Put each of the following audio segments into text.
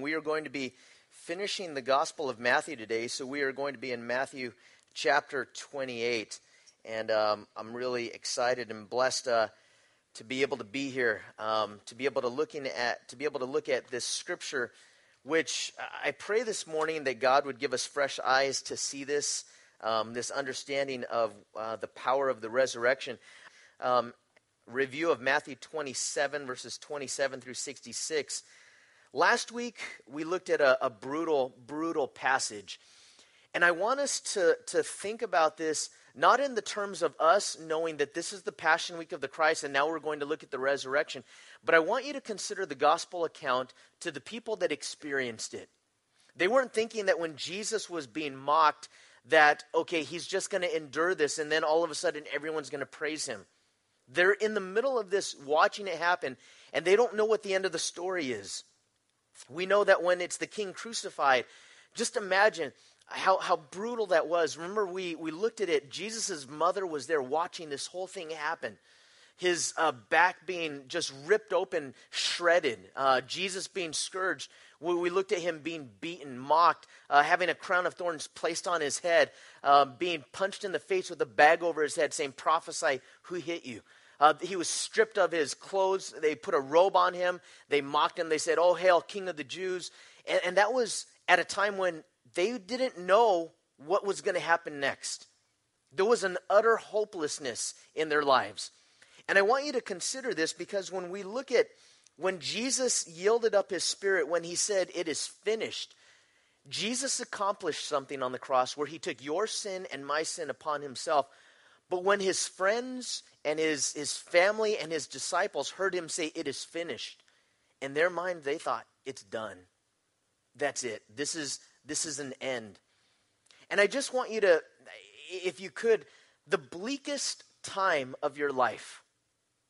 We are going to be finishing the Gospel of Matthew today, so we are going to be in Matthew chapter 28. And um, I'm really excited and blessed uh, to be able to be here, um, to be able to looking at to be able to look at this scripture, which I pray this morning that God would give us fresh eyes to see this, um, this understanding of uh, the power of the resurrection. Um, review of Matthew 27 verses 27 through 66 Last week, we looked at a, a, brutal, brutal passage. And I want us to, to think about this not in the terms of us knowing that this is the Passion Week of the Christ and now we're going to look at the resurrection, but I want you to consider the gospel account to the people that experienced it. They weren't thinking that when Jesus was being mocked, that, okay, he's just going to endure this and then all of a sudden everyone's going to praise him. They're in the middle of this, watching it happen, and they don't know what the end of the story is. We know that when it's the king crucified, just imagine how, how brutal that was. Remember, we, we looked at it. Jesus' mother was there watching this whole thing happen. His uh, back being just ripped open, shredded. Uh, Jesus being scourged. We, we, looked at him being beaten, mocked, uh, having a crown of thorns placed on his head, uh, being punched in the face with a bag over his head, saying, Prophesy who hit you. Uh, he was stripped of his clothes. They put a robe on him. They mocked him. They said, Oh, hail, King of the Jews. And, and that was at a time when they didn't know what was going to happen next. There was an utter hopelessness in their lives. And I want you to consider this because when we look at when Jesus yielded up his spirit, when he said, It is finished, Jesus accomplished something on the cross where he took your sin and my sin upon himself. But when his friends and his, his family and his disciples heard him say, It is finished. In their mind, they thought, It's done. That's it. This is, this is an end. And I just want you to, if you could, the bleakest time of your life.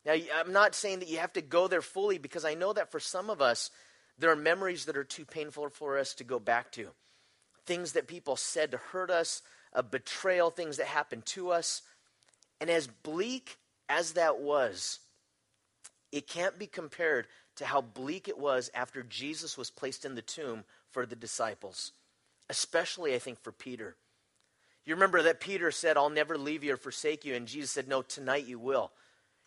Now, I'm not saying that you have to go there fully because I know that for some of us, there are memories that are too painful for us to go back to. Things that people said to hurt us, a betrayal, things that happened to us. And as bleak as that was, it can't be compared to how bleak it was after Jesus was placed in the tomb for the disciples, especially, I think, for Peter. You remember that Peter said, I'll never leave you or forsake you. And Jesus said, No, tonight you will.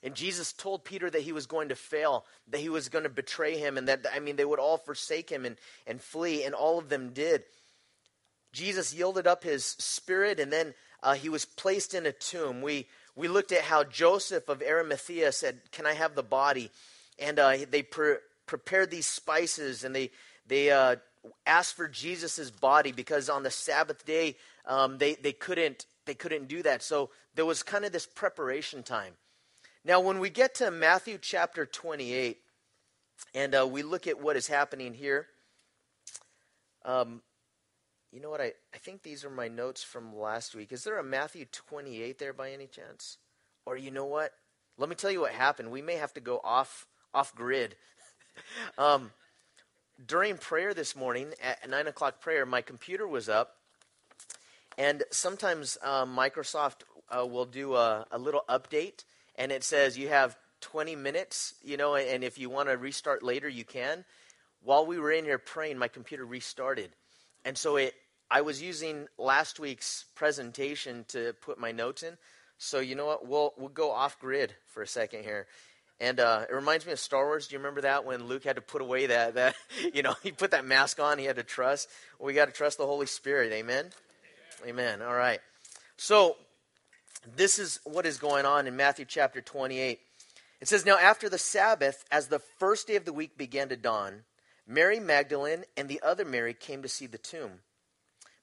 And Jesus told Peter that he was going to fail, that he was going to betray him, and that, I mean, they would all forsake him and, and flee, and all of them did. Jesus yielded up his spirit, and then uh, he was placed in a tomb. We, we looked at how Joseph of Arimathea said, Can I have the body? And uh, they pre- prepared these spices and they, they uh, asked for Jesus' body because on the Sabbath day um, they, they, couldn't, they couldn't do that. So there was kind of this preparation time. Now, when we get to Matthew chapter 28 and uh, we look at what is happening here, um, you know what? I, I think these are my notes from last week. Is there a Matthew 28 there by any chance? Or you know what? Let me tell you what happened. We may have to go off off grid. um, during prayer this morning at nine o'clock prayer, my computer was up, and sometimes um, Microsoft uh, will do a, a little update, and it says you have 20 minutes, you know, and if you want to restart later, you can. While we were in here praying, my computer restarted. And so it, I was using last week's presentation to put my notes in. So you know what? We'll we'll go off grid for a second here. And uh, it reminds me of Star Wars. Do you remember that when Luke had to put away that that you know he put that mask on? He had to trust. Well, we got to trust the Holy Spirit. Amen? Amen. Amen. All right. So this is what is going on in Matthew chapter 28. It says, Now after the Sabbath, as the first day of the week began to dawn, Mary Magdalene and the other Mary came to see the tomb.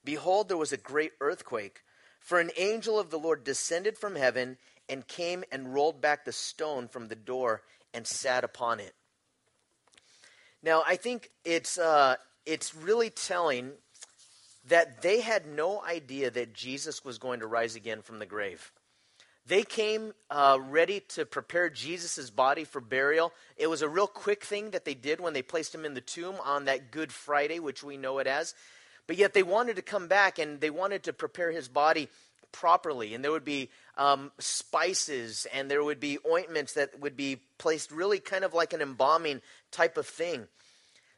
Behold, there was a great earthquake, for an angel of the Lord descended from heaven and came and rolled back the stone from the door and sat upon it. Now, I think it's, uh, it's really telling that they had no idea that Jesus was going to rise again from the grave. They came uh, ready to prepare Jesus' body for burial. It was a real quick thing that they did when they placed him in the tomb on that Good Friday, which we know it as. But yet they wanted to come back and they wanted to prepare his body properly. And there would be um, spices and there would be ointments that would be placed really kind of like an embalming type of thing.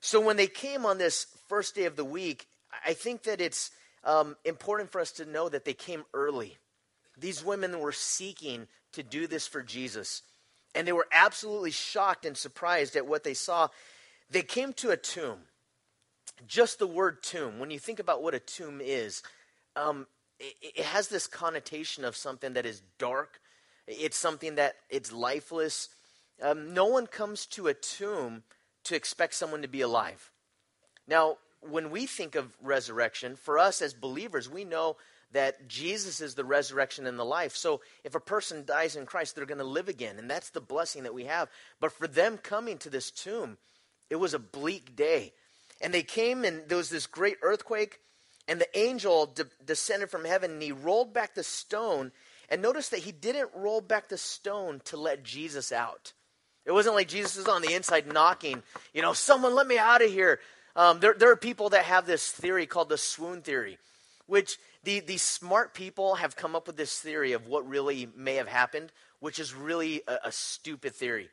So when they came on this first day of the week, I think that it's um, important for us to know that they came early. These women were seeking to do this for Jesus. And they were absolutely shocked and surprised at what they saw. They came to a tomb. Just the word tomb, when you think about what a tomb is, um, it, it has this connotation of something that is dark. It's something that it's lifeless. Um, no one comes to a tomb to expect someone to be alive. Now, when we think of resurrection, for us as believers, we know that Jesus is the resurrection and the life. So if a person dies in Christ, they're going to live again. And that's the blessing that we have. But for them coming to this tomb, it was a bleak day. And they came, and there was this great earthquake, and the angel de- descended from heaven, and he rolled back the stone. And notice that he didn't roll back the stone to let Jesus out. It wasn't like Jesus is on the inside knocking, you know, someone let me out of here. Um, there, there are people that have this theory called the swoon theory, which the, these smart people have come up with this theory of what really may have happened, which is really a, a stupid theory.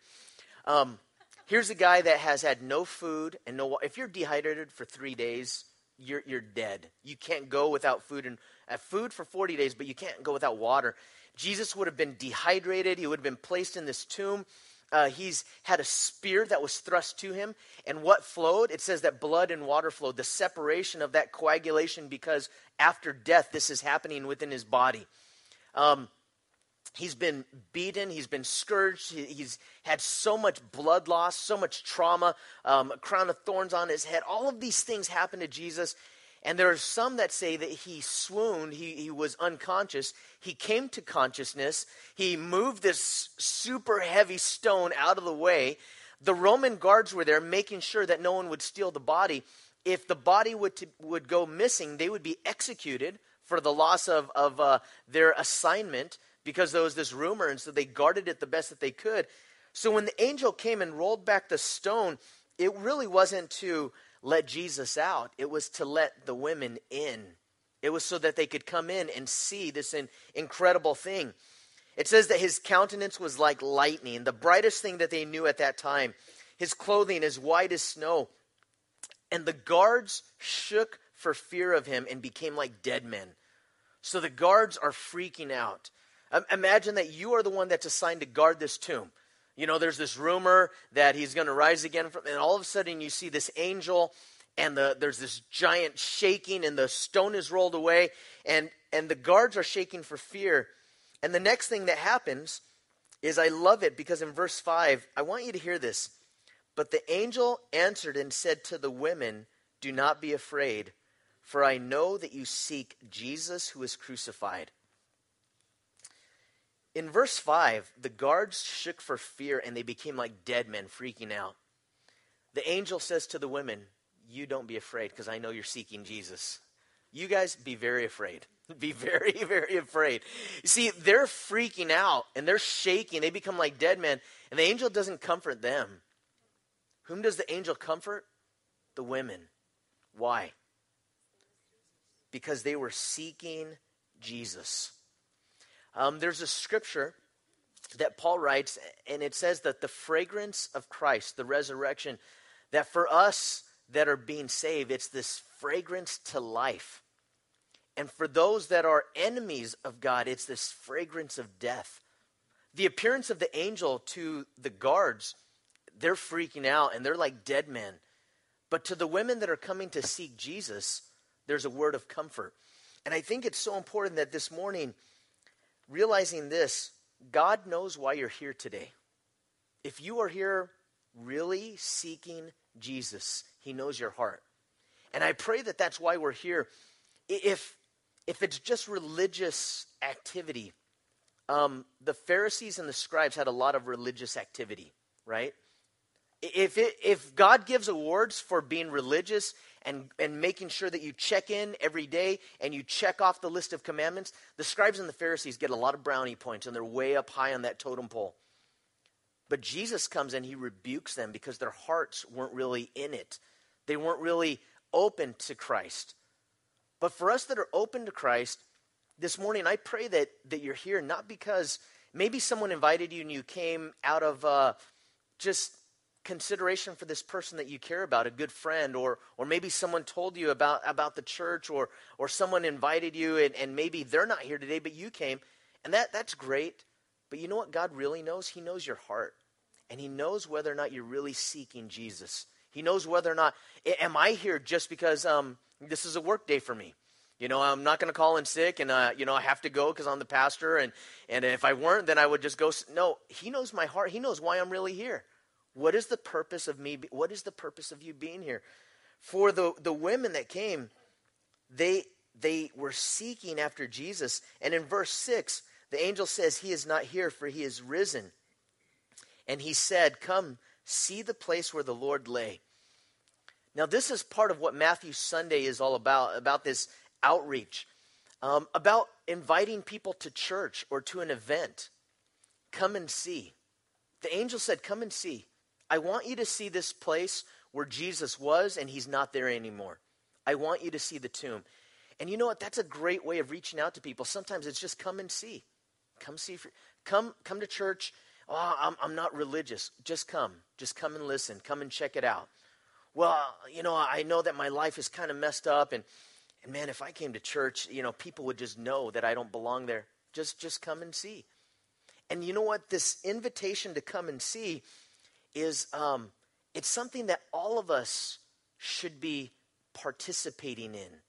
Um, here's a guy that has had no food and no water. If you're dehydrated for three days, you're, you're dead. You can't go without food and uh, food for 40 days, but you can't go without water. Jesus would have been dehydrated. He would have been placed in this tomb. Uh, he's had a spear that was thrust to him. And what flowed? It says that blood and water flowed, the separation of that coagulation, because after death, this is happening within his body. Um, he's been beaten, he's been scourged, he's had so much blood loss, so much trauma, um, a crown of thorns on his head. All of these things happened to Jesus. And there are some that say that he swooned, he, he was unconscious. He came to consciousness. He moved this super heavy stone out of the way. The Roman guards were there making sure that no one would steal the body. If the body would, to, would go missing, they would be executed for the loss of, of uh, their assignment because there was this rumor, and so they guarded it the best that they could. So when the angel came and rolled back the stone, it really wasn't to let Jesus out, it was to let the women in. It was so that they could come in and see this incredible thing. It says that his countenance was like lightning, the brightest thing that they knew at that time. His clothing as white as snow. And the guards shook for fear of him and became like dead men. So the guards are freaking out. Imagine that you are the one that's assigned to guard this tomb. You know, there's this rumor that he's going to rise again from, and all of a sudden you see this angel, and the, there's this giant shaking, and the stone is rolled away, and and the guards are shaking for fear. And the next thing that happens is I love it because in verse five, I want you to hear this. But the angel answered and said to the women, "Do not be afraid, for I know that you seek Jesus who is crucified." In verse 5, the guards shook for fear and they became like dead men, freaking out. The angel says to the women, You don't be afraid because I know you're seeking Jesus. You guys be very afraid. Be very, very afraid. You see, they're freaking out and they're shaking. They become like dead men, and the angel doesn't comfort them. Whom does the angel comfort? The women. Why? Because they were seeking Jesus. Um, there's a scripture that Paul writes, and it says that the fragrance of Christ, the resurrection, that for us that are being saved, it's this fragrance to life. And for those that are enemies of God, it's this fragrance of death. The appearance of the angel to the guards, they're freaking out and they're like dead men. But to the women that are coming to seek Jesus, there's a word of comfort. And I think it's so important that this morning, realizing this God knows why you're here today. If you are here really seeking Jesus, He knows your heart. And I pray that that's why we're here. If, if it's just religious activity, um, the Pharisees and the scribes had a lot of religious activity, right? If, it, if God gives awards for being religious and, and making sure that you check in every day and you check off the list of commandments, the scribes and the Pharisees get a lot of brownie points and they're way up high on that totem pole. But Jesus comes and he rebukes them because their hearts weren't really in it. They weren't really open to Christ. But for us that are open to Christ, this morning I pray that, that you're here not because maybe someone invited you and you came out of uh, just consideration for this person that you care about, a good friend, or or maybe someone told you about about the church, or or someone invited you, and, and maybe they're not here today, but you came, and that that's great. But you know what God really knows? He knows your heart, and He knows whether or not you're really seeking Jesus. He knows whether or not am I here just because um, this is a work day for me. You know, I'm not going to call in sick, and uh, you know I have to go because I'm the pastor, and and if I weren't, then I would just go. No, He knows my heart. He knows why I'm really here. What is the purpose of me? What is the purpose of you being here? For the the women that came, they they were seeking after Jesus, and in verse six, the angel says, "He is not here, for he is risen." And he said, "Come, see the place where the Lord lay." Now, this is part of what Matthew Sunday is all about. About this outreach, um, about inviting people to church or to an event. Come and see. The angel said, Come and see. I want you to see this place where Jesus was and he's not there anymore. I want you to see the tomb. And you know what? That's a great way of reaching out to people. Sometimes it's just come and see. Come see. For, come, come to church. Oh, I'm, I'm not religious. Just come. Just come and listen. Come and check it out. Well, you know, I know that my life is kind of messed up and and man, if I came to church, you know, people would just know that I don't belong there. Just just come and see. And you know what? This invitation to come and see is um, it's something that all of us should be participating in.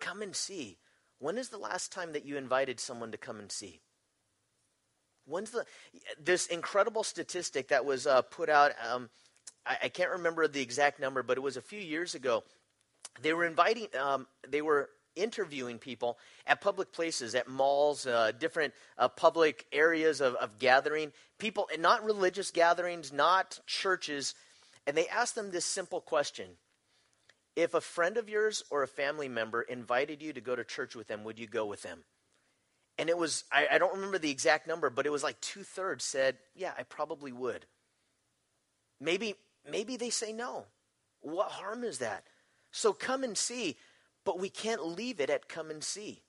Come and see. When is the last time that you invited someone to come and see? When's the this incredible statistic that was uh, put out? Um, I, I, can't remember the exact number, but it was a few years ago they were inviting, um, they were interviewing people at public places, at malls, uh, different uh, public areas of, of gathering, people, and not religious gatherings, not churches, and they asked them this simple question. If a friend of yours or a family member invited you to go to church with them, would you go with them? And it was, I, I don't remember the exact number, but it was like two thirds said, yeah, I probably would. Maybe, maybe they say no. What harm is that? So come and see, but we can't leave it at come and see.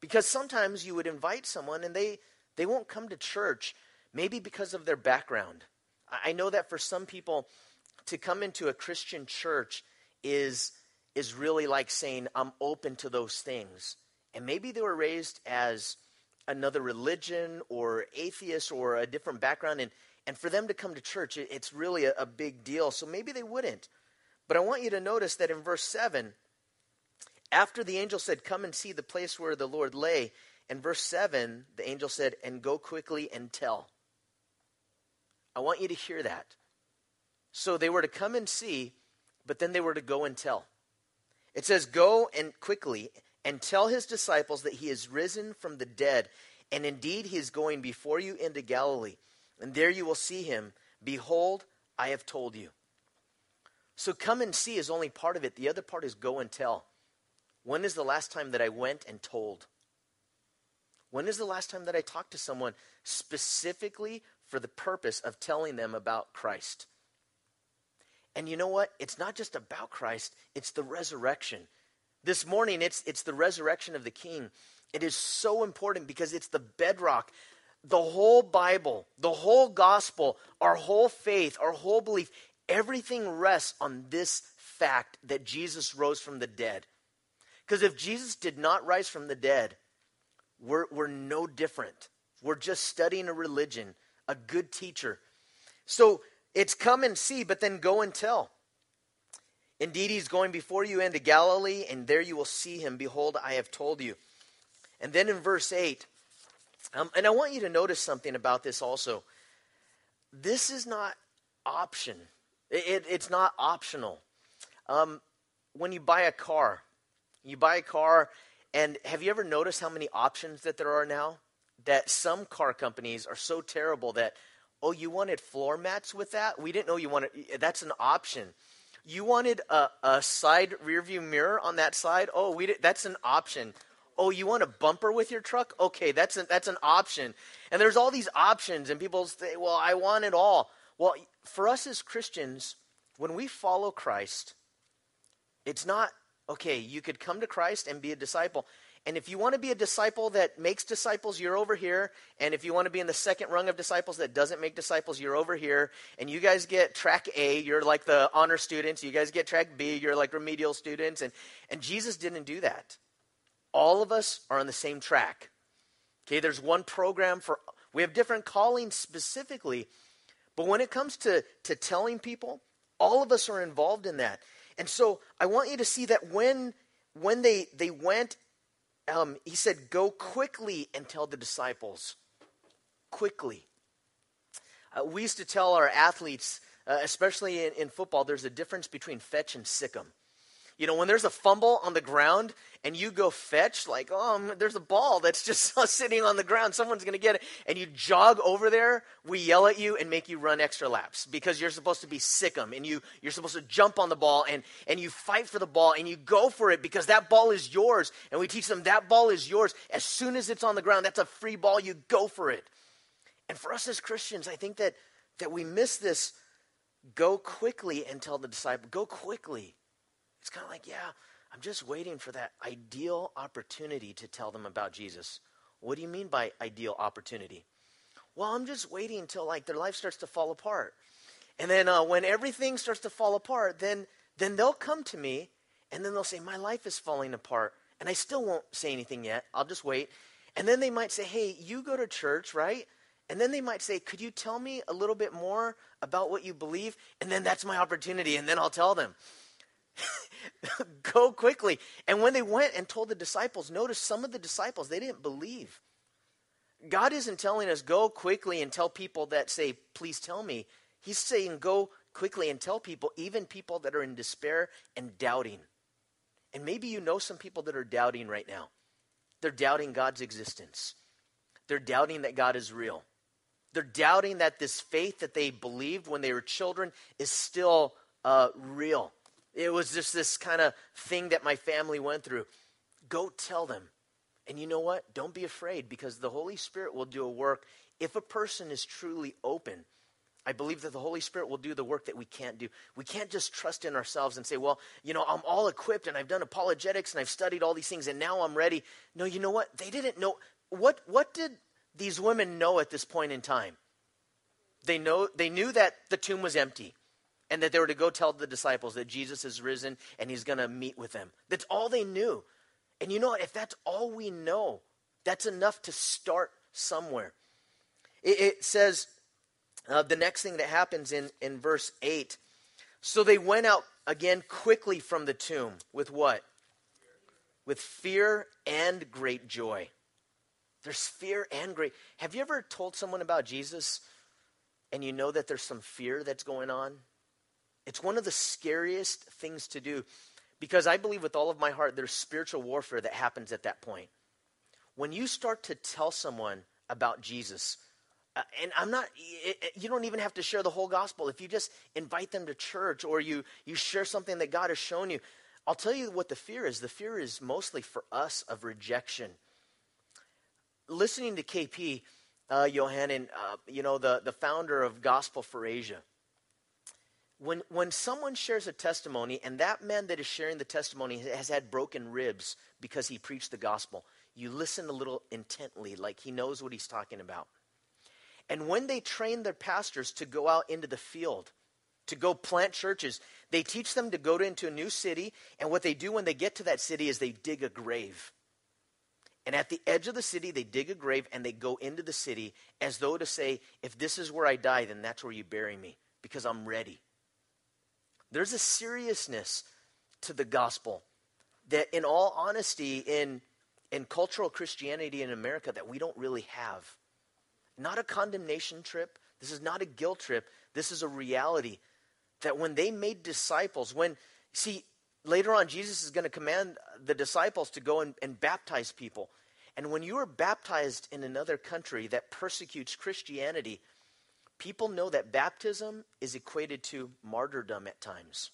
Because sometimes you would invite someone and they, they won't come to church, maybe because of their background. I know that for some people, to come into a Christian church is, is really like saying, I'm open to those things. And maybe they were raised as another religion or atheist or a different background. And, and for them to come to church, it, it's really a, a big deal. So maybe they wouldn't. But I want you to notice that in verse 7, after the angel said, Come and see the place where the Lord lay, in verse 7, the angel said, And go quickly and tell. I want you to hear that. So they were to come and see, but then they were to go and tell. It says, Go and quickly and tell his disciples that he is risen from the dead, and indeed he is going before you into Galilee, and there you will see him. Behold, I have told you. So come and see is only part of it. The other part is go and tell. When is the last time that I went and told? When is the last time that I talked to someone specifically for the purpose of telling them about Christ? And you know what? It's not just about Christ, it's the resurrection. This morning, it's, it's the resurrection of the King. It is so important because it's the bedrock. The whole Bible, the whole gospel, our whole faith, our whole belief, Everything rests on this fact that Jesus rose from the dead. Because if Jesus did not rise from the dead, we're, we're no different. We're just studying a religion, a good teacher. So it's come and see, but then go and tell. Indeed, he's going before you into Galilee, and there you will see him. Behold, I have told you. And then in verse 8, um, and I want you to notice something about this also. This is not option. It, it's not optional. Um, when you buy a car, you buy a car, and have you ever noticed how many options that there are now? That some car companies are so terrible that, oh, you wanted floor mats with that? We didn't know you wanted, that's an option. You wanted a, a side rear view mirror on that side? Oh, we did, that's an option. Oh, you want a bumper with your truck? Okay, that's, that's an option. And there's all these options, and people say, well, I want it all. Well, for us as Christians, when we follow Christ, it's not, okay, you could come to Christ and be a disciple. And if you want to be a disciple that makes disciples, you're over here. And if you want to be in the second rung of disciples that doesn't make disciples, you're over here. And you guys get track A, you're like the honor students. You guys get track B, you're like remedial students. And, and Jesus didn't do that. All of us are on the same track. Okay, there's one program for, we have different callings specifically. But when it comes to, to telling people, all of us are involved in that. And so I want you to see that when when they, they went um, he said, Go quickly and tell the disciples. Quickly. Uh, we used to tell our athletes, uh, especially in, in, football, there's a difference between fetch and sick 'em. You know, when there's a fumble on the ground and you go fetch, like, oh, there's a ball that's just sitting on the ground, someone's going to get it, and you jog over there, we yell at you and make you run extra laps because you're supposed to be sick 'em and you, you're supposed to jump on the ball and, and you fight for the ball and you go for it because that ball is yours. And we teach them that ball is yours. As soon as it's on the ground, that's a free ball, you go for it. And for us as Christians, I think that, that we miss this go quickly and tell the disciple, go quickly. It's kind of like, yeah, I'm just waiting for that ideal opportunity to tell them about Jesus. What do you mean by ideal opportunity? Well, I'm just waiting until like their life starts to fall apart. And then uh, when everything starts to fall apart, then then they'll come to me and then they'll say, My life is falling apart. And I still won't say anything yet. I'll just wait. And then they might say, Hey, you go to church, right? And then they might say, Could you tell me a little bit more about what you believe? And then that's my opportunity. And then I'll tell them. Go quickly. And when they went and told the disciples, notice some of the disciples, they didn't believe. God isn't telling us go quickly and tell people that say, please tell me. He's saying go quickly and tell people, even people that are in despair and doubting. And maybe you know some people that are doubting right now. They're doubting God's existence. They're doubting that God is real. They're doubting that this faith that they believed when they were children is still uh, real. It was just this kind of thing that my family went through. Go tell them. And you know what? Don't be afraid because the Holy Spirit will do a work if a person is truly open. I believe that the Holy Spirit will do the work that we can't do. We can't just trust in ourselves and say, well, you know, I'm all equipped and I've done apologetics and I've studied all these things and now I'm ready. No, you know what? They didn't know. What, what did these women know at this point in time? They, know, they knew that the tomb was empty and that they were to go tell the disciples that Jesus is risen and he's going to meet with them. That's all they knew. And you know what? If that's all we know, that's enough to start somewhere. It, it says uh, the next thing that happens in, in verse 8 so they went out again quickly from the tomb with what? With fear and great joy. There's fear and great. Have you ever told someone about Jesus and you know that there's some fear that's going on? It's one of the scariest things to do because I believe with all of my heart there's spiritual warfare that happens at that point. When you start to tell someone about Jesus, uh, and I'm not, it, it, you don't even have to share the whole gospel. If you just invite them to church or you, you share something that God has shown you, I'll tell you what the fear is. The fear is mostly for us of rejection. Listening to KP, uh, uh, you know, the, the founder of Gospel for Asia, when, when someone shares a testimony and that man that is sharing the testimony has had broken ribs because he preached the gospel, you listen a little intently, like he knows what he's talking about. And when they train their pastors to go out into the field, to go plant churches, they teach them to go into a new city. And what they do when they get to that city is they dig a grave. And at the edge of the city, they dig a grave and they go into the city as though to say, if this is where I die, then that's where you bury me because I'm ready. There's a seriousness to the gospel that, in all honesty, in, in cultural Christianity in America, that we don't really have. Not a condemnation trip. This is not a guilt trip. This is a reality that when they made disciples, when, see, later on, Jesus is going to command the disciples to go and, and baptize people. And when you are baptized in another country that persecutes Christianity, people know that baptism is equated to martyrdom at times.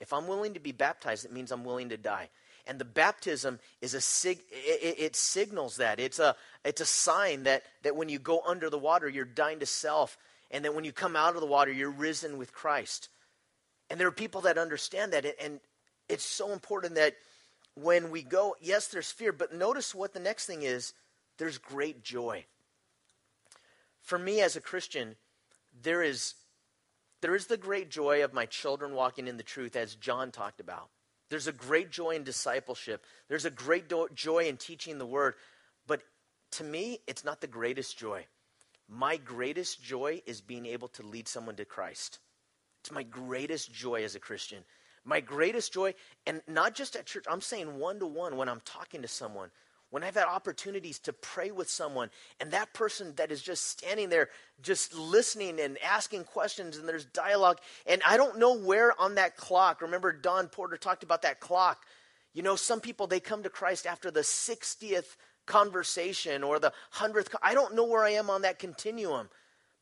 If I'm willing to be baptized, it means I'm willing to die. And the baptism is a sig- it, it, signals that. It's a, it's a sign that, that when you go under the water, you're dying to self. And that when you come out of the water, you're risen with Christ. And there are people that understand that. And it's so important that when we go, yes, there's fear, but notice what the next thing is there's great joy. For me as a Christian, there is there is the great joy of my children walking in the truth, as John talked about. There's a great joy in discipleship. There's a great do- joy in teaching the word. But to me, it's not the greatest joy. My greatest joy is being able to lead someone to Christ. It's my greatest joy as a Christian. My greatest joy, and not just at church, I'm saying one to one when I'm talking to someone, when I've had opportunities to pray with someone, and that person that is just standing there, just listening and asking questions, and there's dialogue, and I don't know where on that clock. Remember, Don Porter talked about that clock. You know, some people, they come to Christ after the 60th conversation or the 100th. I don't know where I am on that continuum.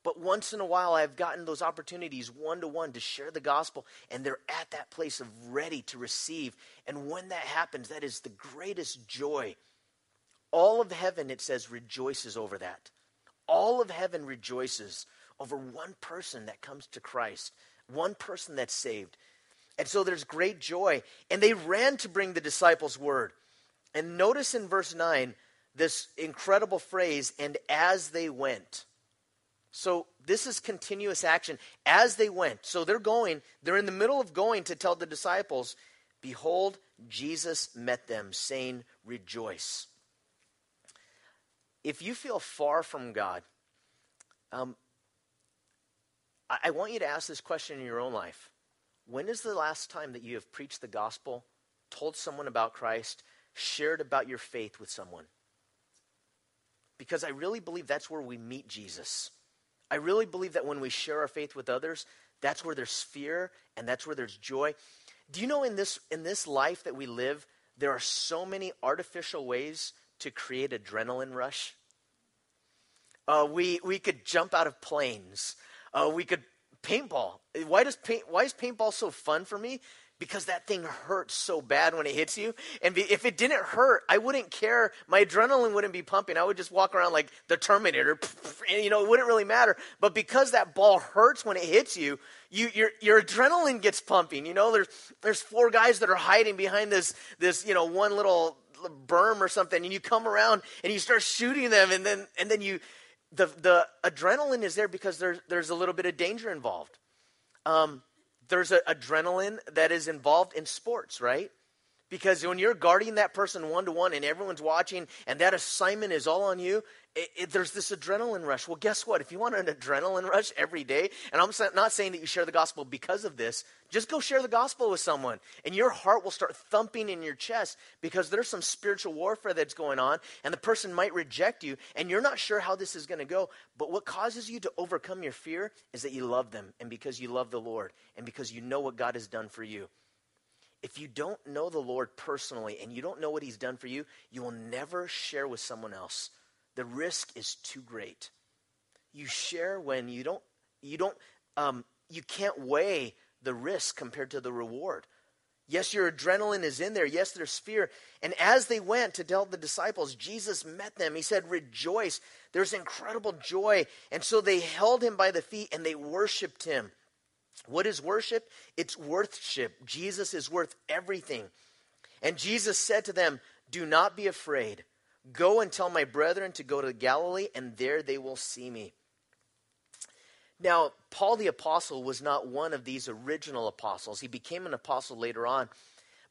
But once in a while, I've gotten those opportunities one to one to share the gospel, and they're at that place of ready to receive. And when that happens, that is the greatest joy. All of heaven, it says, rejoices over that. All of heaven rejoices over one person that comes to Christ, one person that's saved. And so there's great joy. And they ran to bring the disciples word. And notice in verse 9 this incredible phrase, and as they went. So this is continuous action as they went. So they're going, they're in the middle of going to tell the disciples, Behold, Jesus met them, saying, Rejoice. If you feel far from God, um, I, I want you to ask this question in your own life. When is the last time that you have preached the gospel, told someone about Christ, shared about your faith with someone? Because I really believe that's where we meet Jesus. I really believe that when we share our faith with others, that's where there's fear and that's where there's joy. Do you know in this in this life that we live, there are so many artificial ways to create adrenaline rush? Uh, we we could jump out of planes. Uh, we could paintball. Why does paint? Why is paintball so fun for me? because that thing hurts so bad when it hits you. And be, if it didn't hurt, I wouldn't care. My adrenaline wouldn't be pumping. I would just walk around like the Terminator, and you know, it wouldn't really matter. But because that ball hurts when it hits you, you your your adrenaline gets pumping. You know, there's there's four guys that are hiding behind this this you know one little berm or something, and you come around and you start shooting them, and then and then you the the adrenaline is there because there's there's a little bit of danger involved. Um, there's an adrenaline that is involved in sports, right? Because when you're guarding that person one to one and everyone's watching and that assignment is all on you, it, it, there's this adrenaline rush. Well, guess what? If you want an adrenaline rush every day, and I'm not saying that you share the gospel because of this, just go share the gospel with someone, and your heart will start thumping in your chest because there's some spiritual warfare that's going on, and the person might reject you, and you're not sure how this is going to go. But what causes you to overcome your fear is that you love them, and because you love the Lord, and because you know what God has done for you if you don't know the Lord personally and you don't know what He's done for you, you will never share with someone else the risk is too great. You share when you don't, you don't, um, you can't weigh the risk compared to the reward. Yes, your adrenaline is in there. Yes, there's fear. And as they went to tell the disciples, Jesus met them. He said, Rejoice. There's incredible joy. And so they held him by the feet and they worshiped him. What is worship? It's worthship. Jesus is worth everything. And Jesus said to them, Do not be afraid. Go and tell my brethren to go to Galilee, and there they will see me. Now, Paul the Apostle was not one of these original apostles. He became an apostle later on.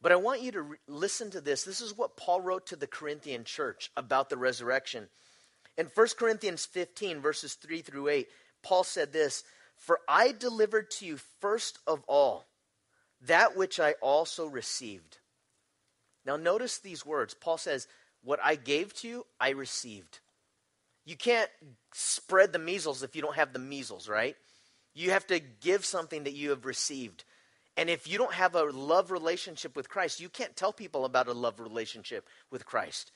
But I want you to re- listen to this. This is what Paul wrote to the Corinthian church about the resurrection. In 1 Corinthians 15, verses 3 through 8, Paul said this For I delivered to you first of all that which I also received. Now, notice these words. Paul says, what I gave to you, I received. You can't spread the measles if you don't have the measles, right? You have to give something that you have received. And if you don't have a love relationship with Christ, you can't tell people about a love relationship with Christ.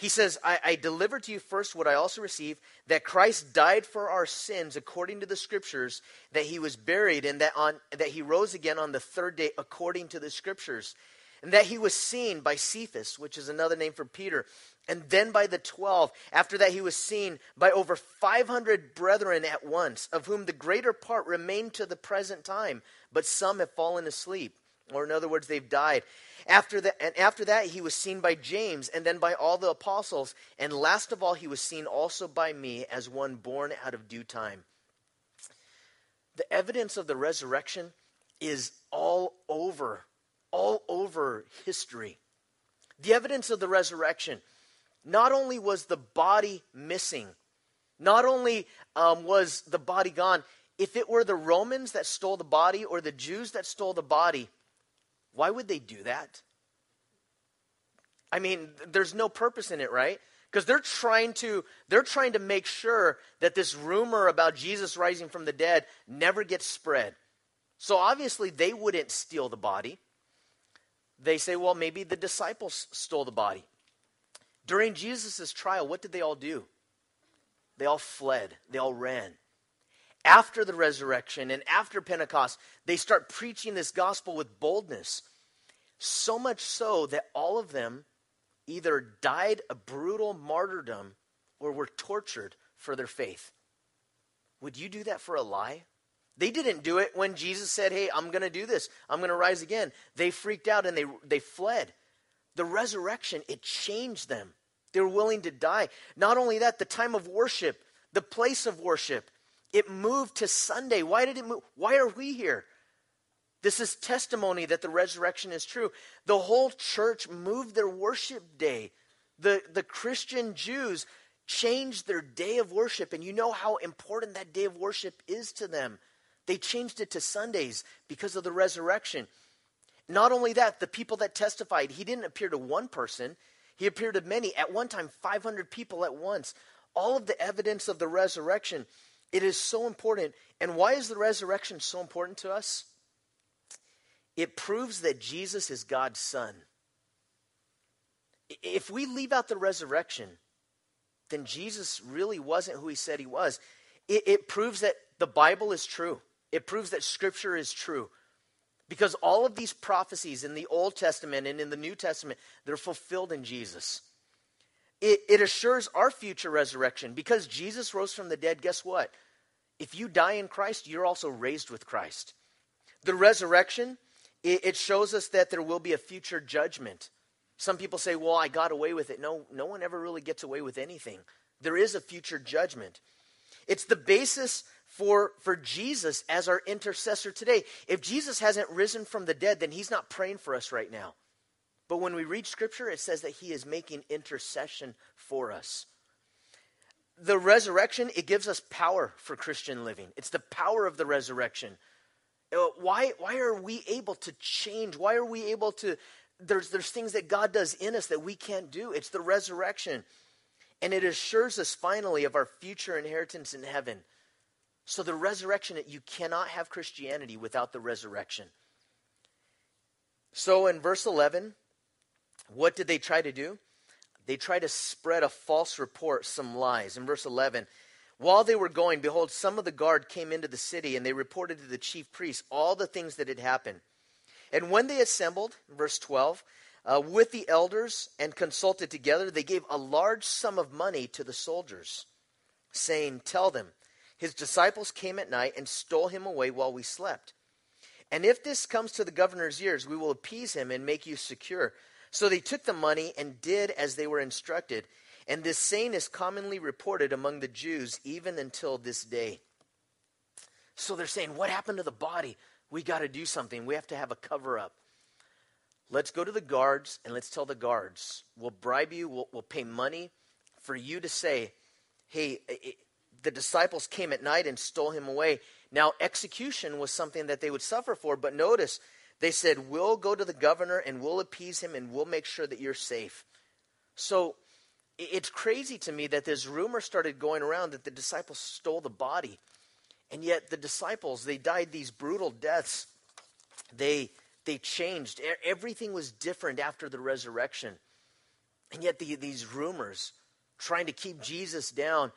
He says, I, I delivered to you first what I also received that Christ died for our sins according to the scriptures, that he was buried, and that, on, that he rose again on the third day according to the scriptures and that he was seen by Cephas, which is another name for Peter, and then by the twelve. After that, he was seen by over 500 brethren at once, of whom the greater part remain to the present time, but some have fallen asleep. Or in other words, they've died. After that, and after that, he was seen by James, and then by all the apostles, and last of all, he was seen also by me as one born out of due time. The evidence of the resurrection is all over, all over history. The evidence of the resurrection. Not only was the body missing, not only um, was the body gone, if it were the Romans that stole the body or the Jews that stole the body, why would they do that? I mean, there's no purpose in it, right? Because they're trying to they're trying to make sure that this rumor about Jesus rising from the dead never gets spread. So obviously they wouldn't steal the body. They say, well, maybe the disciples stole the body. During Jesus' trial, what did they all do? They all fled. They all ran after the resurrection and after Pentecost, they start preaching this gospel with boldness. So much so that all of them either died a brutal martyrdom or were tortured for their faith. Would you do that for a lie? They didn't do it when Jesus said, Hey, I'm going to do this. I'm going to rise again. They freaked out and they, they fled. The resurrection, it changed them. They were willing to die. Not only that, the time of worship, the place of worship, it moved to Sunday. Why did it move? Why are we here? This is testimony that the resurrection is true. The whole church moved their worship day. The, the Christian Jews changed their day of worship, and you know how important that day of worship is to them. They changed it to Sundays because of the resurrection. Not only that, the people that testified, he didn't appear to one person, he appeared to many. At one time, 500 people at once. All of the evidence of the resurrection. It is so important. And why is the resurrection so important to us? It proves that Jesus is God's Son. If we leave out the resurrection, then Jesus really wasn't who he said he was. It, it proves that the Bible is true, it proves that Scripture is true. Because all of these prophecies in the Old Testament and in the New Testament, they're fulfilled in Jesus. It, it assures our future resurrection because Jesus rose from the dead. Guess what? If you die in Christ, you're also raised with Christ. The resurrection, it, it shows us that there will be a future judgment. Some people say, well, I got away with it. No, no one ever really gets away with anything. There is a future judgment. It's the basis for, for Jesus as our intercessor today. If Jesus hasn't risen from the dead, then he's not praying for us right now. But when we read Scripture, it says that He is making intercession for us. The resurrection, it gives us power for Christian living. It's the power of the resurrection. Uh, why, why are we able to change? Why are we able to? There's, there's things that God does in us that we can't do. It's the resurrection. And it assures us finally of our future inheritance in heaven. So, the resurrection, you cannot have Christianity without the resurrection. So, in verse 11, what did they try to do? They tried to spread a false report, some lies. In verse 11, while they were going, behold, some of the guard came into the city, and they reported to the chief priests all the things that had happened. And when they assembled, verse 12, uh, with the elders and consulted together, they gave a large sum of money to the soldiers, saying, Tell them, his disciples came at night and stole him away while we slept. And if this comes to the governor's ears, we will appease him and make you secure. So they took the money and did as they were instructed. And this saying is commonly reported among the Jews even until this day. So they're saying, What happened to the body? We got to do something. We have to have a cover up. Let's go to the guards and let's tell the guards, we'll bribe you, we'll, we'll pay money for you to say, Hey, it, the disciples came at night and stole him away. Now, execution was something that they would suffer for, but notice they said, We'll go to the governor and we'll appease him and we'll make sure that you're safe. So it's crazy to me that this rumor started going around that the disciples stole the body. And yet the disciples, they died these brutal deaths. They they changed. Everything was different after the resurrection. And yet the, these rumors trying to keep Jesus down,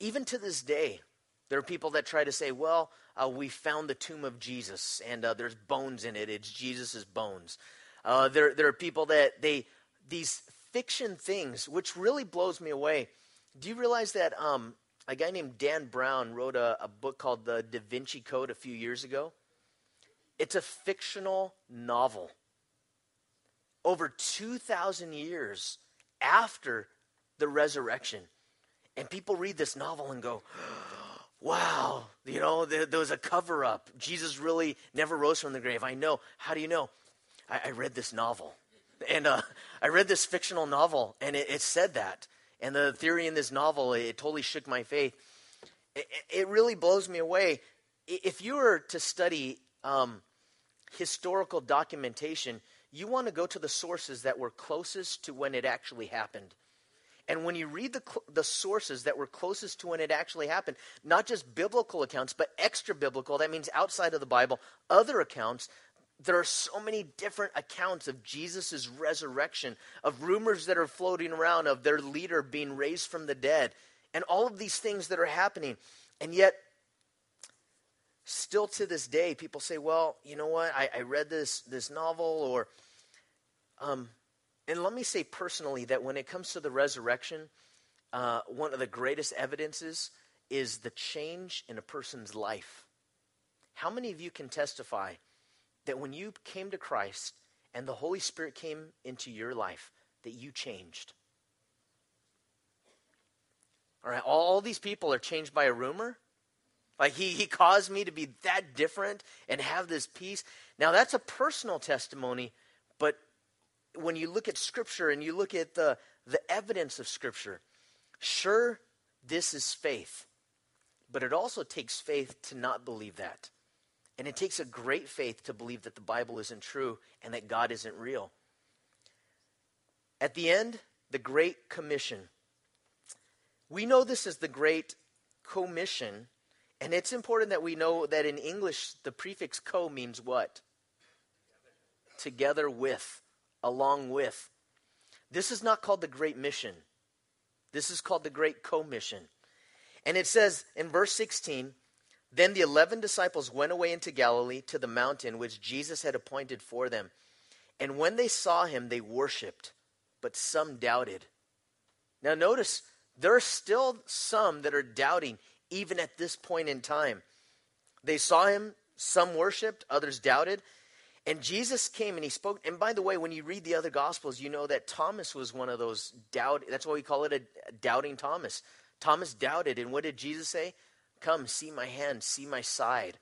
even to this day, there are people that try to say, well, uh, we found the tomb of Jesus and uh, there's bones in it. It's Jesus' bones. Uh, there, there are people that they, these fiction things, which really blows me away. Do you realize that um, a guy named Dan Brown wrote a, a book called The Da Vinci Code a few years ago? It's a fictional novel. Over 2,000 years after the resurrection. And people read this novel and go, wow, you know, there, there was a cover up. Jesus really never rose from the grave. I know. How do you know? I, I read this novel. And uh, I read this fictional novel, and it, it, said that. And the theory in this novel, it, it totally shook my faith. It, it, really blows me away. If you were to study um, historical documentation, you want to go to the sources that were closest to when it actually happened. And when you read the, the sources that were closest to when it actually happened, not just biblical accounts, but extra biblical, that means outside of the Bible, other accounts, there are so many different accounts of Jesus' resurrection, of rumors that are floating around of their leader being raised from the dead, and all of these things that are happening. And yet, still to this day, people say, well, you know what? I, I read this, this novel, or um, and let me say personally that when it comes to the resurrection, uh, one of the greatest evidences is the change in a person's life. How many of you can testify that when you came to Christ and the Holy Spirit came into your life, that you changed? All right, all these people are changed by a rumor. Like he, he caused me to be that different and have this peace. Now that's a personal testimony, when you look at Scripture and you look at the, the evidence of Scripture, sure, this is faith. But it also takes faith to not believe that. And it takes a great faith to believe that the Bible isn't true and that God isn't real. At the end, the Great Commission. We know this as the Great Commission, and it's important that we know that in English, the prefix co means what? Together with along with. This is not called the Great Mission. This is called the Great Commission. And it says in verse 16 Then the eleven disciples went away into Galilee to the mountain which Jesus had appointed for them. And when they saw him, they worshiped, but some doubted. Now, notice there are still some that are doubting even at this point in time. They saw him, some worshiped, others doubted. And Jesus came and he spoke. And by the way, when you read the other gospels, you know that Thomas was one of those doubt. That's why we call it a doubting Thomas. Thomas doubted, and what did Jesus say? Come, see my hand, see my side.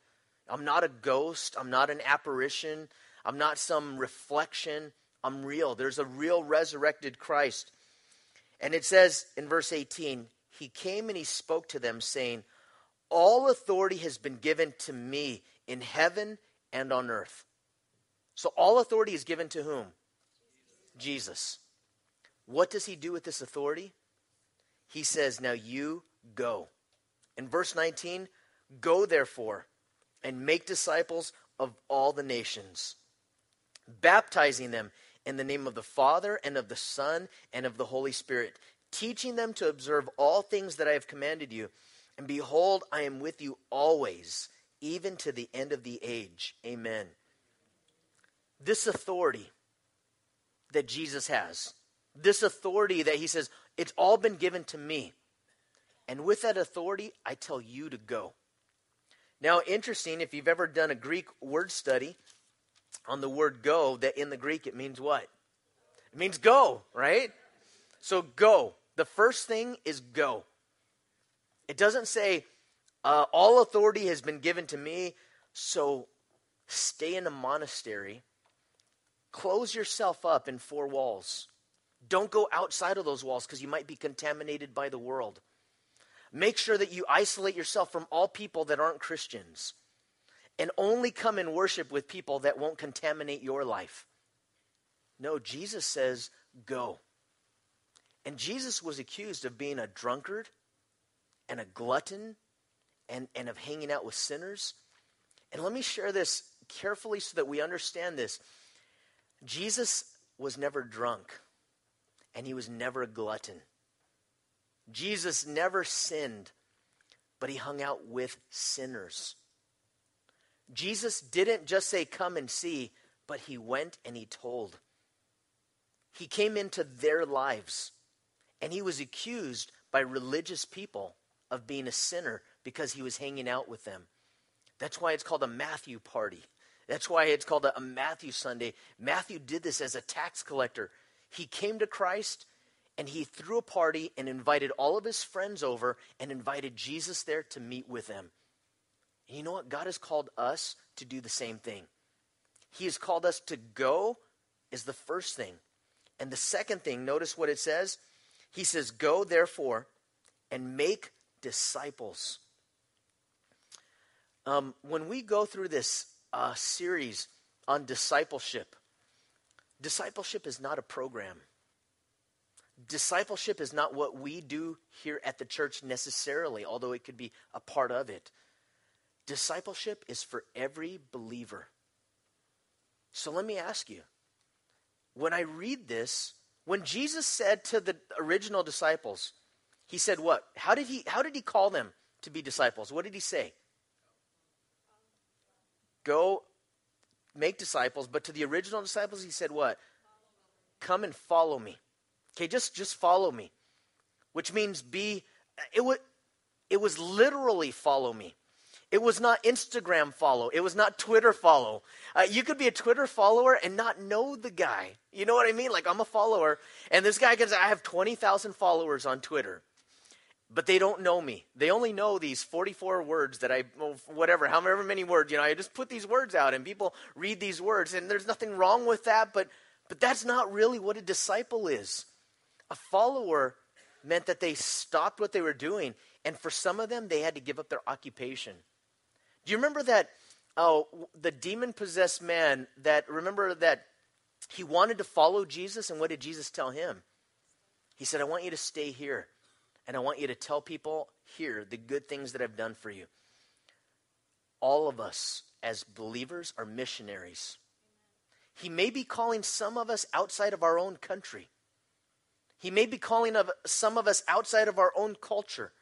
I'm not a ghost. I'm not an apparition. I'm not some reflection. I'm real. There's a real resurrected Christ. And it says in verse 18, He came and He spoke to them, saying, All authority has been given to me in heaven and on earth. So all authority is given to whom? Jesus. What does he do with this authority? He says, Now you go. In verse 19, go therefore and make disciples of all the nations, baptizing them in the name of the Father and of the Son and of the Holy Spirit, teaching them to observe all things that I have commanded you. And behold, I am with you always, even to the end of the age. Amen this authority that Jesus has, this authority that he says, it's all been given to me. And with that authority, I tell you to go. Now, interesting, if you've ever done a Greek word study on the word go, that in the Greek it means what? It means go, right? So go. The first thing is go. It doesn't say, uh, all authority has been given to me, so stay in a monastery Close yourself up in four walls. Don't go outside of those walls because you might be contaminated by the world. Make sure that you isolate yourself from all people that aren't Christians and only come and worship with people that won't contaminate your life. No, Jesus says, go. And Jesus was accused of being a drunkard and a glutton and, and of hanging out with sinners. And let me share this carefully so that we understand this. Jesus was never drunk, and he was never a glutton. Jesus never sinned, but he hung out with sinners. Jesus didn't just say, Come and see, but he went and he told. He came into their lives, and he was accused by religious people of being a sinner because he was hanging out with them. That's why it's called a Matthew party. That's why it's called a, Matthew Sunday. Matthew did this as a tax collector. He came to Christ and he threw a party and invited all of his friends over and invited Jesus there to meet with them. And you know what? God has called us to do the same thing. He has called us to go, is the first thing. And the second thing, notice what it says. He says, Go therefore and make disciples. Um, when we go through this uh, series on discipleship, discipleship is not a program. Discipleship is not what we do here at the church necessarily, although it could be a part of it. Discipleship is for every believer. So let me ask you when I read this, when Jesus said to the original disciples, he said what? How did he how did he call them to be disciples? What did he say? Go make disciples, but to the original disciples he said what? Come and follow me. Okay, just just follow me. Which means be it would it was literally follow me. It was not Instagram follow. It was not Twitter follow. Uh, you could be a Twitter follower and not know the guy. You know what I mean? Like, I'm a follower, and this guy can say, I have 20,000 followers on Twitter, but they don't know me. They only know these 44 words that I, whatever, however many words, you know, I just put these words out, and people read these words, and there's nothing wrong with that, but, but that's not really what a disciple is. A follower meant that they stopped what they were doing, and for some of them, they had to give up their occupation. Do you remember that? Oh, the demon possessed man that, remember that he wanted to follow Jesus, and what did Jesus tell him? He said, I want you to stay here, and I want you to tell people here the good things that I've done for you. All of us as believers are missionaries. He may be calling some of us outside of our own country. He may be calling of some of us outside of our own culture.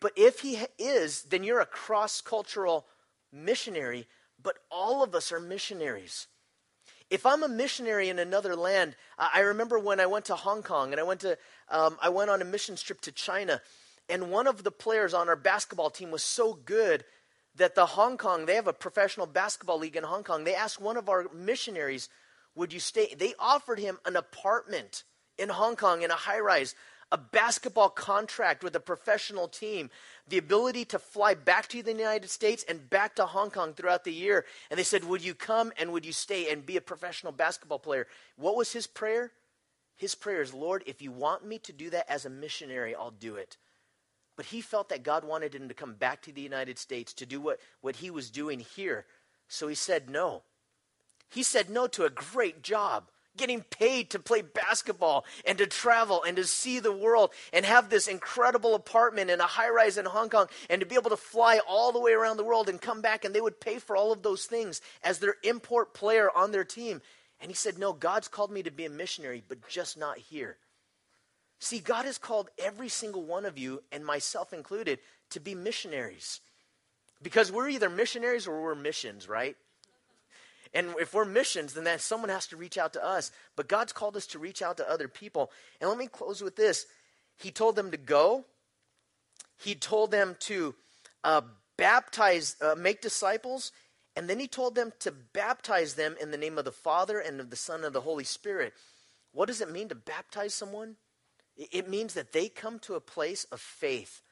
But if he is, then you're a cross cultural missionary, but all of us are missionaries. If I'm a missionary in another land, I remember when I went to Hong Kong and I went to um, I went on a mission trip to China, and one of the players on our basketball team was so good that the Hong Kong they have a professional basketball league in Hong Kong. They asked one of our missionaries, "Would you stay?" They offered him an apartment in Hong Kong in a high rise a basketball contract with a professional team, the ability to fly back to the United States and back to Hong Kong throughout the year. And they said, Would you come and would you stay and be a professional basketball player? What was his prayer? His prayer is, Lord, if you want me to do that as a missionary, I'll do it. But he felt that God wanted him to come back to the United States to do what, what he was doing here. So he said no. He said no to a great job getting paid to play basketball and to travel and to see the world and have this incredible apartment in a high rise in Hong Kong and to be able to fly all the way around the world and come back and they would pay for all of those things as their import player on their team. And he said, No, God's called me to be a missionary, but just not here. See, God has called every single one of you, and myself included, to be missionaries. Because we're either missionaries or we're missions, right? And if we're missions, then that someone has to reach out to us. But God's called us to reach out to other people. And let me close with this. He told them to go. He told them to uh, baptize, uh, make disciples, and then he told them to baptize them in the name of the Father and of the Son and of the Holy Spirit. What does it mean to baptize someone? It means that they come to a place of faith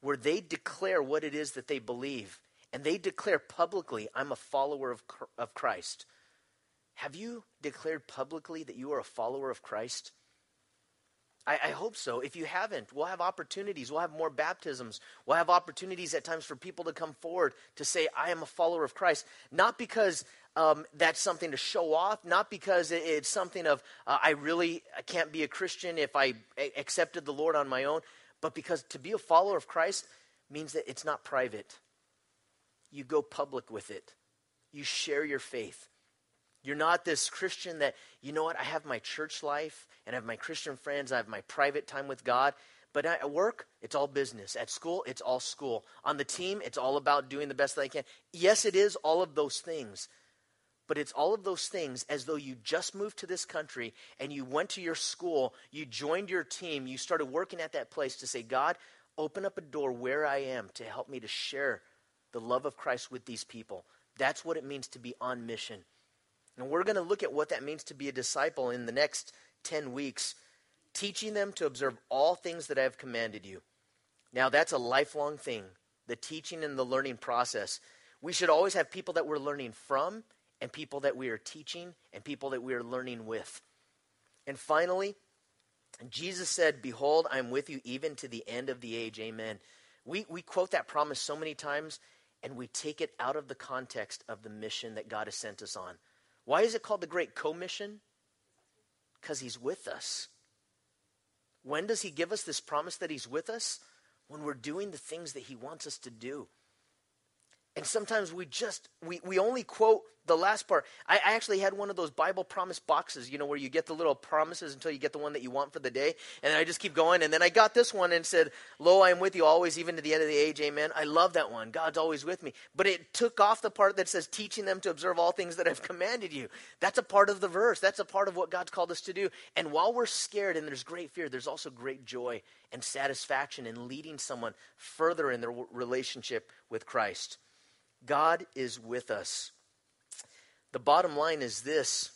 where they declare what it is that they believe and they declare publicly, I'm a follower of, of Christ. Have you declared publicly that you are a follower of Christ? I, I, hope so. If you haven't, we'll have opportunities. We'll have more baptisms. We'll have opportunities at times for people to come forward to say, I am a follower of Christ. Not because um, that's something to show off, not because it's something of, uh, I really I can't be a Christian if I accepted the Lord on my own, but because to be a follower of Christ means that it's not private you go public with it. You share your faith. You're not this Christian that, you know what, I have my church life and I have my Christian friends, I have my private time with God. But at work, it's all business. At school, it's all school. On the team, it's all about doing the best that I can. Yes, it is all of those things. But it's all of those things as though you just moved to this country and you went to your school, you joined your team, you started working at that place to say, God, open up a door where I am to help me to share the love of Christ with these people. That's what it means to be on mission. And we're going to look at what that means to be a disciple in the next 10 weeks, teaching them to observe all things that I have commanded you. Now, that's a lifelong thing, the teaching and the learning process. We should always have people that we're learning from, and people that we are teaching, and people that we are learning with. And finally, Jesus said, Behold, I'm with you even to the end of the age. Amen. We, we quote that promise so many times, and we take it out of the context of the mission that God has sent us on. Why is it called the Great Commission? Because He's with us. When does He give us this promise that He's with us? When we're doing the things that He wants us to do. And sometimes we just, we, we only quote the last part. I, I, actually had one of those Bible promise boxes, you know, where you get the little promises until you get the one that you want for the day. And I just keep going. And then I got this one and said, Lo, I am with you always, even to the end of the age. Amen. I love that one. God's always with me. But it took off the part that says, teaching them to observe all things that I've commanded you. That's a part of the verse. That's a part of what God's called us to do. And while we're scared and there's great fear, there's also great joy and satisfaction in leading someone further in their relationship with Christ. God is with us. The bottom line is this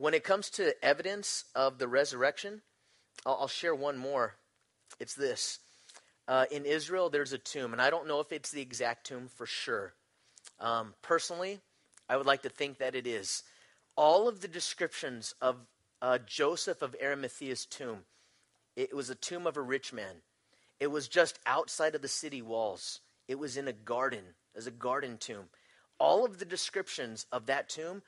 when it comes to evidence of the resurrection, I'll, I'll share one more. It's this. Uh, in Israel, there's a tomb, and I don't know if it's the exact tomb for sure. Um, personally, I would like to think that it is. All of the descriptions of uh, Joseph of Arimathea's tomb, it was a tomb of a rich man. It was just outside of the city walls. It was in a garden, as a garden tomb. All of the descriptions of that tomb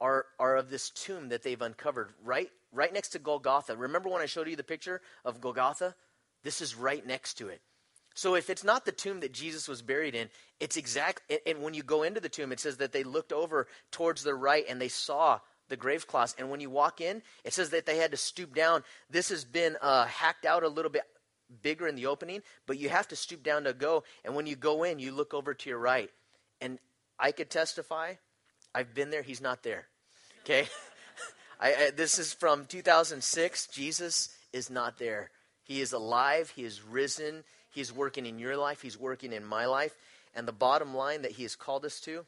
are, are of this tomb that they've uncovered right, right next to Golgotha. Remember when I showed you the picture of Golgotha? This is right next to it. So if it's not the tomb that Jesus was buried in, it's exact. And when you go into the tomb, it says that they looked over towards the right and they saw the grave cloths. And when you walk in, it says that they had to stoop down. This has been uh, hacked out a little bit bigger in the opening, but you have to stoop down to go. And when you go in, you look over to your right. And I could testify, I've been there, he's not there. Okay? I, I, this is from 2006. Jesus is not there. He is alive, he is risen, he is working in your life, he's working in my life. And the bottom line that he has called us to,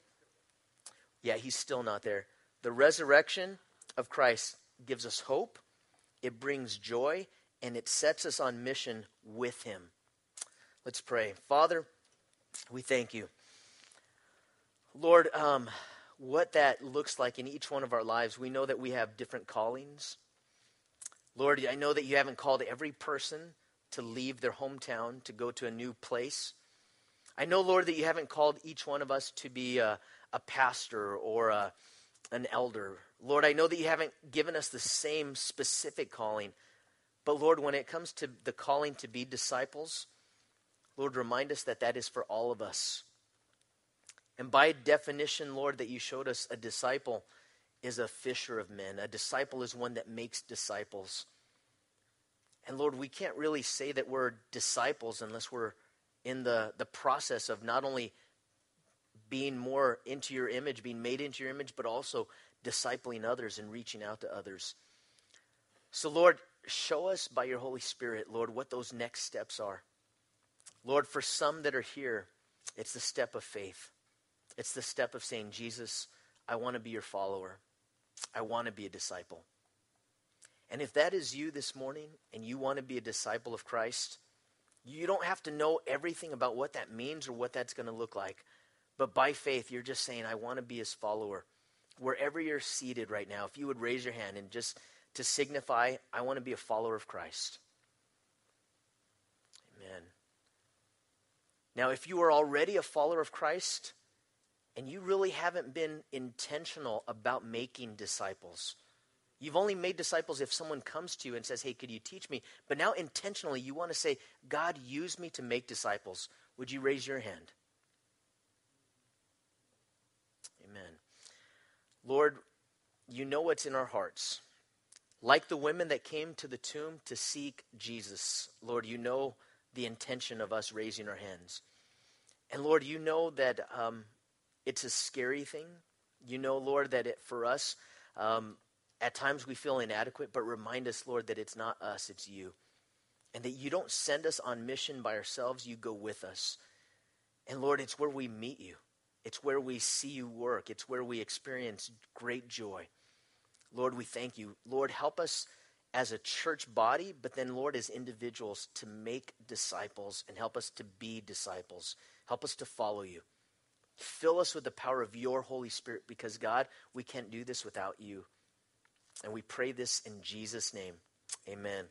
yeah, he's still not there. The resurrection of Christ gives us hope, it brings joy, and it sets us on mission with Him. Let's pray. Father, we thank you. Lord, um, what that looks like in each one of our lives, we know that we have different callings. Lord, I know that you haven't called every person to leave their hometown to go to a new place. I know, Lord, that you haven't called each one of us to be a, a pastor or a, an elder. Lord, I know that you haven't given us the same specific calling. But Lord, when it comes to the calling to be disciples, Lord, remind us that that is for all of us. And by definition, Lord, that you showed us a disciple is a fisher of men. A disciple is one that makes disciples. And Lord, we can't really say that we're disciples unless we're in the, the process of not only being more into your image, being made into your image, but also discipling others and reaching out to others. So, Lord, show us by your Holy Spirit, Lord, what those next steps are. Lord, for some that are here, it's the step of faith. It's the step of saying, Jesus, I want to be your follower. I want to be a disciple. And if that is you this morning and you want to be a disciple of Christ, you don't have to know everything about what that means or what that's going to look like. But by faith, you're just saying, I want to be his follower. Wherever you're seated right now, if you would raise your hand and just to signify, I want to be a follower of Christ. Amen. Now, if you are already a follower of Christ and you really haven't been intentional about making disciples, you've only made disciples if someone comes to you and says, Hey, could you teach me? But now intentionally you want to say, God, use me to make disciples. Would you raise your hand? Amen. Lord, you know what's in our hearts. Like the women that came to the tomb to seek Jesus, Lord, you know the intention of us raising our hands. And Lord, you know that um, it's a scary thing. You know, Lord, that it, for us, um, at times we feel inadequate, but remind us, Lord, that it's not us, it's you. And that you don't send us on mission by ourselves, you go with us. And Lord, it's where we meet you. It's where we see you work. It's where we experience great joy. Lord, we thank you. Lord, help us as a church body, but then, Lord, as individuals to make disciples and help us to be disciples. Help us to follow you. Fill us with the power of your Holy Spirit because, God, we can't do this without you. And we pray this in Jesus' name. Amen.